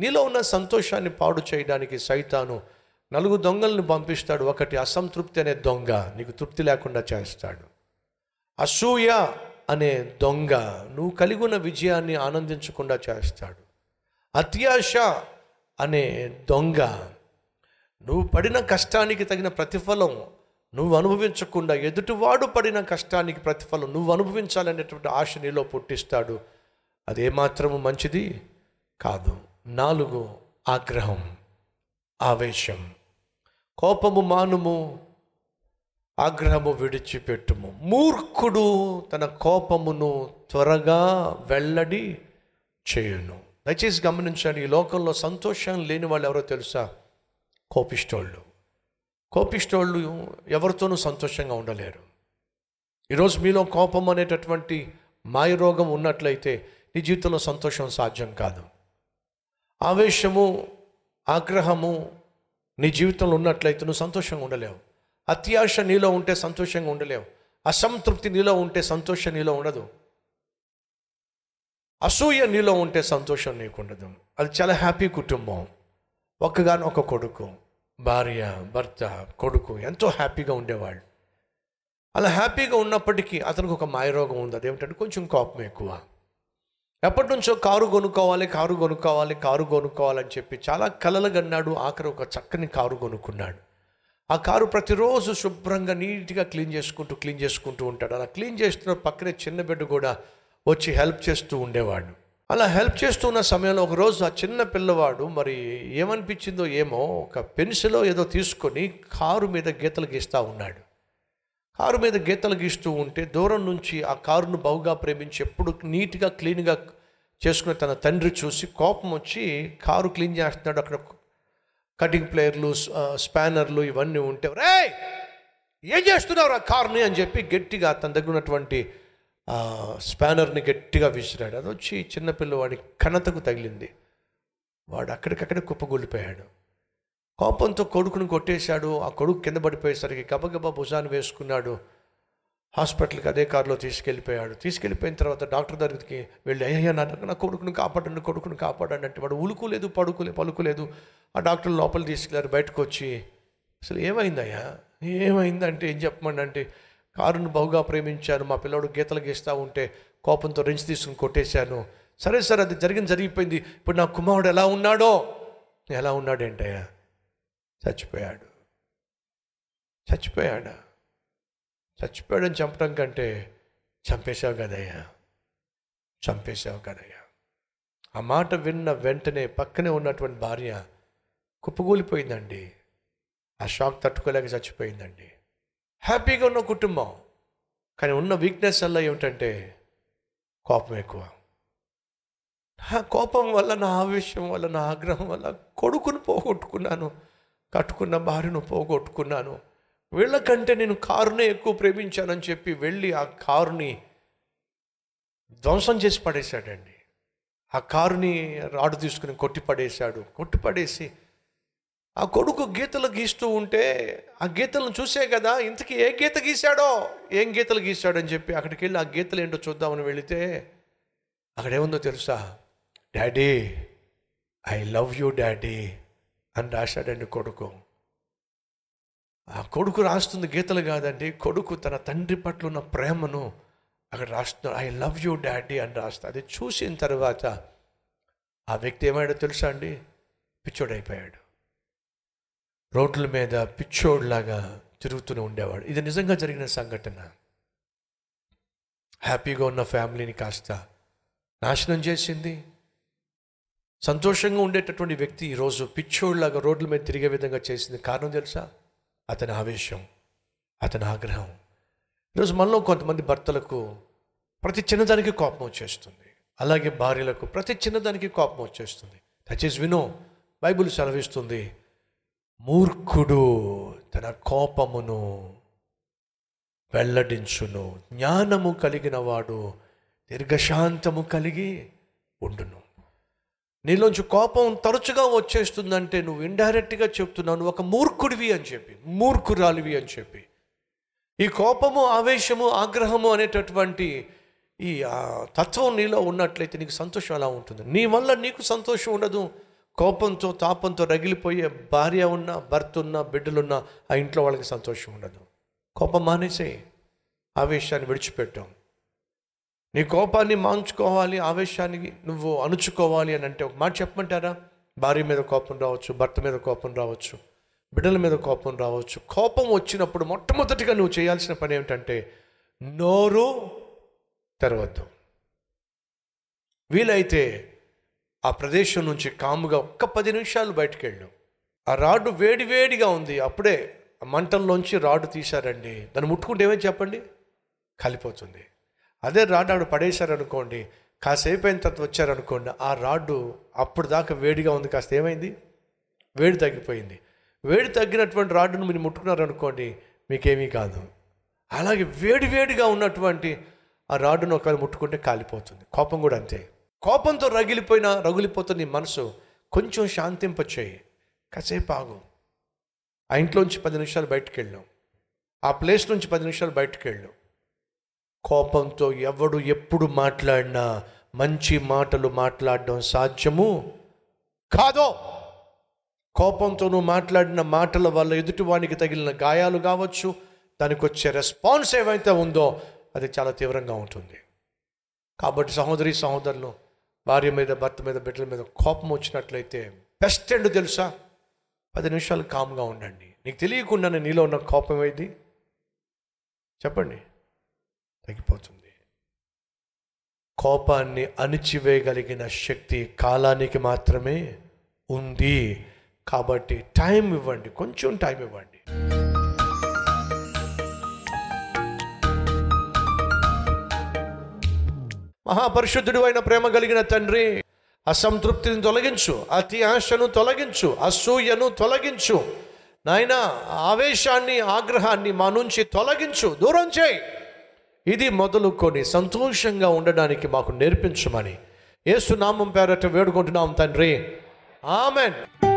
నీలో ఉన్న సంతోషాన్ని పాడు చేయడానికి సైతాను నలుగు దొంగలను పంపిస్తాడు. ఒకటి అసంతృప్తి అనే దొంగ నీకు తృప్తి లేకుండా చేస్తాడు. అసూయ అనే దొంగ నువ్వు కలిగి ఉన్న విజయాన్ని ఆనందించకుండా చేస్తాడు. అత్యాశ అనే దొంగ నువ్వు పడిన కష్టానికి తగిన ప్రతిఫలం నువ్వు అనుభవించకుండా ఎదుటివాడు పడిన కష్టానికి ప్రతిఫలం నువ్వు అనుభవించాలనేటువంటి ఆశ నీలో పుట్టిస్తాడు. అదేమాత్రము మంచిది? కాదు. నాలుగు ఆగ్రహం ఆవేశం. కోపము మానుము ఆగ్రహము విడిచిపెట్టుము. మూర్ఖుడు తన కోపమును త్వరగా వెల్లడి చేయును. దయచేసి గమనించండి ఈ లోకంలో సంతోషం లేని వాళ్ళు ఎవరో తెలుసా? కోపిష్టోళ్ళు కోపిష్టోళ్ళు ఎవరితోనూ సంతోషంగా ఉండలేరు. ఈరోజు మీలో కోపం అనేటటువంటి మాయరోగం ఉన్నట్లయితే నీ జీవితంలో సంతోషం సాధ్యం కాదు. ఆవేశము ఆగ్రహము నీ జీవితంలో ఉన్నట్లయితే నువ్వు సంతోషంగా ఉండలేవు. అత్యాశ నీలో ఉంటే సంతోషంగా ఉండలేవు. అసంతృప్తి నీలో ఉంటే సంతోషం నీలో ఉండదు. అసూయ నీలో ఉంటే సంతోషం నీకు ఉండదు. అది చాలా హ్యాపీ కుటుంబం. ఒక్కగాను ఒక కొడుకు భార్య భర్త కొడుకు ఎంతో హ్యాపీగా ఉండేవాళ్ళు. అలా హ్యాపీగా ఉన్నప్పటికీ అతనికి ఒక మాయరోగం ఉంది. అదేమిటంటే కొంచెం కోపం ఎక్కువ. ఎప్పటి నుంచో కారు కొనుక్కోవాలి కారు కొనుక్కోవాలి కారు కొనుక్కోవాలని చెప్పి చాలా కలలు కన్నాడు. ఆఖరి ఒక చక్కని కారు కొనుక్కున్నాడు. ఆ కారు ప్రతిరోజు శుభ్రంగా నీట్గా క్లీన్ చేసుకుంటూ క్లీన్ చేసుకుంటూ ఉంటాడు. అలా క్లీన్ చేస్తున్న పక్కనే చిన్న బిడ్డ కూడా వచ్చి హెల్ప్ చేస్తూ ఉండేవాడు. అలా హెల్ప్ చేస్తున్న సమయంలో ఒకరోజు ఆ చిన్న పిల్లవాడు మరి ఏమనిపించిందో ఏమో ఒక పెన్సిలో ఏదో తీసుకొని కారు మీద గీతలు గీస్తూ ఉన్నాడు. కారు మీద గీతలు గీస్తూ ఉంటే దూరం నుంచి ఆ కారును బావుగా ప్రేమించి ఎప్పుడు నీట్గా క్లీన్గా చేసుకునే తన తండ్రి చూసి కోపం వచ్చి కారు క్లీన్ చేస్తున్నాడు. అక్కడ కటింగ్ ప్లేయర్లు స్పానర్లు ఇవన్నీ ఉంటే రే ఏం చేస్తున్నారు ఆ కారుని? అని చెప్పి గట్టిగా తన దగ్గర ఉన్నటువంటి స్పానర్ని గట్టిగా విసిరాడు. అది వచ్చి చిన్నపిల్లవాడి కణతకు తగిలింది. వాడు అక్కడికక్కడే కుప్పగొల్లిపోయాడు కోపంతో కొడుకును కొట్టేశాడు. ఆ కొడుకు కింద పడిపోయేసరికి గబగబా భుజాన్ని వేసుకున్నాడు. హాస్పిటల్కి అదే కారులో తీసుకెళ్ళిపోయాడు. తీసుకెళ్ళిపోయిన తర్వాత డాక్టర్ దగ్గరికి వెళ్ళి అయ్యా నా నా కొడుకును కాపాడండి కొడుకును కాపాడండి అంటే వాడు ఉలుకులేదు పడుకోలే పలుకులేదు. ఆ డాక్టర్ లోపల తీసుకెళ్ళారు బయటకు వచ్చి అసలు ఏమైందయ్యా? ఏమైందంటే ఏం చెప్పమండి అంటే కారును బహుగా ప్రేమించాను మా పిల్లోడు గీతలు గీస్తూ ఉంటే కోపంతో రెంచి తీసుకుని కొట్టేశాను. సరే సరే అది జరిగింది జరిగిపోయింది. ఇప్పుడు నా కుమారుడు ఎలా ఉన్నాడో? ఎలా ఉన్నాడేంటయ్యా? చచ్చిపోయాడు. చచ్చిపోయాడా? చచ్చిపోయాడని చంపడం కంటే చంపేశావు కదయ్యా. చంపేశావు కదయ్యా. ఆ మాట విన్న వెంటనే పక్కనే ఉన్నటువంటి భార్య కుప్పగూలిపోయిందండి ఆ షాక్ తట్టుకోలేక చచ్చిపోయిందండి. హ్యాపీగా ఉన్న కుటుంబం. కానీ ఉన్న వీక్నెస్ వల్ల ఏమిటంటే కోపం ఎక్కువ. నా కోపం వల్ల నా ఆవేశం వల్ల నా ఆగ్రహం వల్ల కొడుకును పోగొట్టుకున్నాను. కట్టుకున్న భార్యను పోగొట్టుకున్నాను. వీళ్ళకంటే నేను కారునే ఎక్కువ ప్రేమించానని చెప్పి వెళ్ళి ఆ కారుని ధ్వంసం చేసి పడేశాడండి. ఆ కారుని రాడు తీసుకుని కొట్టి పడేశాడు కొట్టి పడేసి ఆ కొడుకు గీతలు గీస్తూ ఉంటే ఆ గీతలను చూసే కదా ఇంతకీ ఏ గీత గీశాడో? ఏం గీతలు గీశాడని చెప్పి అక్కడికి వెళ్ళి ఆ గీతలు ఏంటో చూద్దామని వెళితే అక్కడ ఏముందో తెలుసా? Daddy I love you daddy. అని రాశాడండి కొడుకు. ఆ కొడుకు రాస్తుంది గీతలు కాదండి. కొడుకు తన తండ్రి పట్ల ఉన్న ప్రేమను అక్కడ రాస్తున్నాడు ఐ లవ్ యూ డాడీ అని రాస్తా. అది చూసిన తర్వాత ఆ వ్యక్తి ఏమైనా తెలుసా అండి? పిచ్చోడైపోయాడు. రోడ్ల మీద పిచ్చోడ్లాగా తిరుగుతూనే ఉండేవాడు. ఇది నిజంగా జరిగిన సంఘటన. హ్యాపీగా ఉన్న ఫ్యామిలీని కాస్త నాశనం చేసింది. సంతోషంగా ఉండేటటువంటి వ్యక్తి ఈరోజు పిచ్చోళ్ళలాగా రోడ్ల మీద తిరిగే విధంగా చేసింది కారణం తెలుసా? అతని ఆవేశం అతని ఆగ్రహం. ఈరోజు మనలో కొంతమంది భర్తలకు ప్రతి చిన్నదానికి కోపం వచ్చేస్తుంది. అలాగే భార్యలకు ప్రతి చిన్నదానికి కోపం వచ్చేస్తుంది. దట్ ఈస్ వినో బైబిల్ సెలవిస్తుంది మూర్ఖుడు తన కోపమును వెల్లడించును. జ్ఞానము కలిగిన వాడు దీర్ఘశాంతము కలిగి ఉండును. నీలోంచి కోపం తరచుగా వచ్చేస్తుందంటే నువ్వు ఇండైరెక్ట్గా చెప్తున్నావు నువ్వు ఒక మూర్ఖుడివి అని చెప్పి మూర్ఖురాలివి అని చెప్పి. ఈ కోపము ఆవేశము ఆగ్రహము అనేటటువంటి ఈ తత్వం నీలో ఉన్నట్లయితే నీకు సంతోషం ఎలా ఉంటుంది? నీ వల్ల నీకు సంతోషం ఉండదు. కోపంతో తాపంతో రగిలిపోయే భార్య ఉన్న భర్త ఉన్న బిడ్డలున్నా ఆ ఇంట్లో వాళ్ళకి సంతోషం ఉండదు. కోపం మానేసే ఆవేశాన్ని విడిచిపెట్టాం నీ కోపాన్ని మాంచుకోవాలి ఆవేశానికి నువ్వు అణుచుకోవాలి అని అంటే ఒక మాట చెప్పమంటారా? భార్య మీద కోపం రావచ్చు భర్త మీద కోపం రావచ్చు బిడ్డల మీద కోపం రావచ్చు. కోపం వచ్చినప్పుడు మొట్టమొదటిగా నువ్వు చేయాల్సిన పని ఏమిటంటే నోరు తెరవద్దు. వీలైతే ఆ ప్రదేశం నుంచి కాముగా ఒక్క పది నిమిషాలు బయటికి వెళ్ళు ఆ రాడ్డు వేడి వేడిగా ఉంది. అప్పుడే మంటల్లోంచి రాడ్డు తీశారండి. దాన్ని ముట్టుకుంటే ఏమని చెప్పండి? కాలిపోతుంది. అదే రాడ్ ఆడు పడేశారనుకోండి కాసేపు అయిన తర్వాత వచ్చారనుకోండి ఆ రాడ్డు అప్పుడు దాకా వేడిగా ఉంది కాస్త ఏమైంది? వేడి తగ్గిపోయింది. వేడి తగ్గినటువంటి రాడ్డును మీరు ముట్టుకున్నారనుకోండి మీకేమీ కాదు. అలాగే వేడి వేడిగా ఉన్నటువంటి ఆ రాడ్డును ఒకవేళ ముట్టుకుంటే కాలిపోతుంది. కోపం కూడా అంతే. కోపంతో రగిలిపోయిన రగిలిపోతున్న నీ మనసు కొంచెం శాంతింపచేయి. కాసేపు ఆగు. ఆ ఇంట్లోంచి పది నిమిషాలు బయటికి వెళ్ళాం ఆ ప్లేస్ నుంచి పది నిమిషాలు బయటకు వెళ్ళాం కోపంతో ఎవడు ఎప్పుడు మాట్లాడినా మంచి మాటలు మాట్లాడడం సాధ్యము కాదో? కోపంతో నువ్వు మాట్లాడిన మాటల వల్ల ఎదుటివానికి తగిలిన గాయాలు కావచ్చు దానికి వచ్చే రెస్పాన్స్ ఏవైతే ఉందో అది చాలా తీవ్రంగా ఉంటుంది. కాబట్టి సహోదరి సహోదరులు భార్య మీద భర్త మీద బిడ్డల మీద కోపం వచ్చినట్లయితే బెస్ట్ ఎండ్ తెలుసా? పది నిమిషాలు కామ్గా ఉండండి. నీకు తెలియకుండానే నీలో ఉన్న కోపం ఏది? చెప్పండి. తగ్గిపోతుంది కోపాన్ని అణిచివేయగలిగిన శక్తి కాలానికి మాత్రమే ఉంది. కాబట్టి టైం ఇవ్వండి కొంచెం టైం ఇవ్వండి. మహాపరిశుద్ధుడు అయిన ప్రేమ కలిగిన తండ్రి అసంతృప్తిని తొలగించు అతి ఆశను తొలగించు అసూయను తొలగించు. నాయన ఆవేశాన్ని ఆగ్రహాన్ని మా నుంచి తొలగించు. దూరం చేయి. ఇది మొదలుకొని సంతోషంగా ఉండడానికి మాకు నేర్పించమని. ఏసునామం పేరట వేడుకుంటున్నాం తండ్రి. ఆమెన్.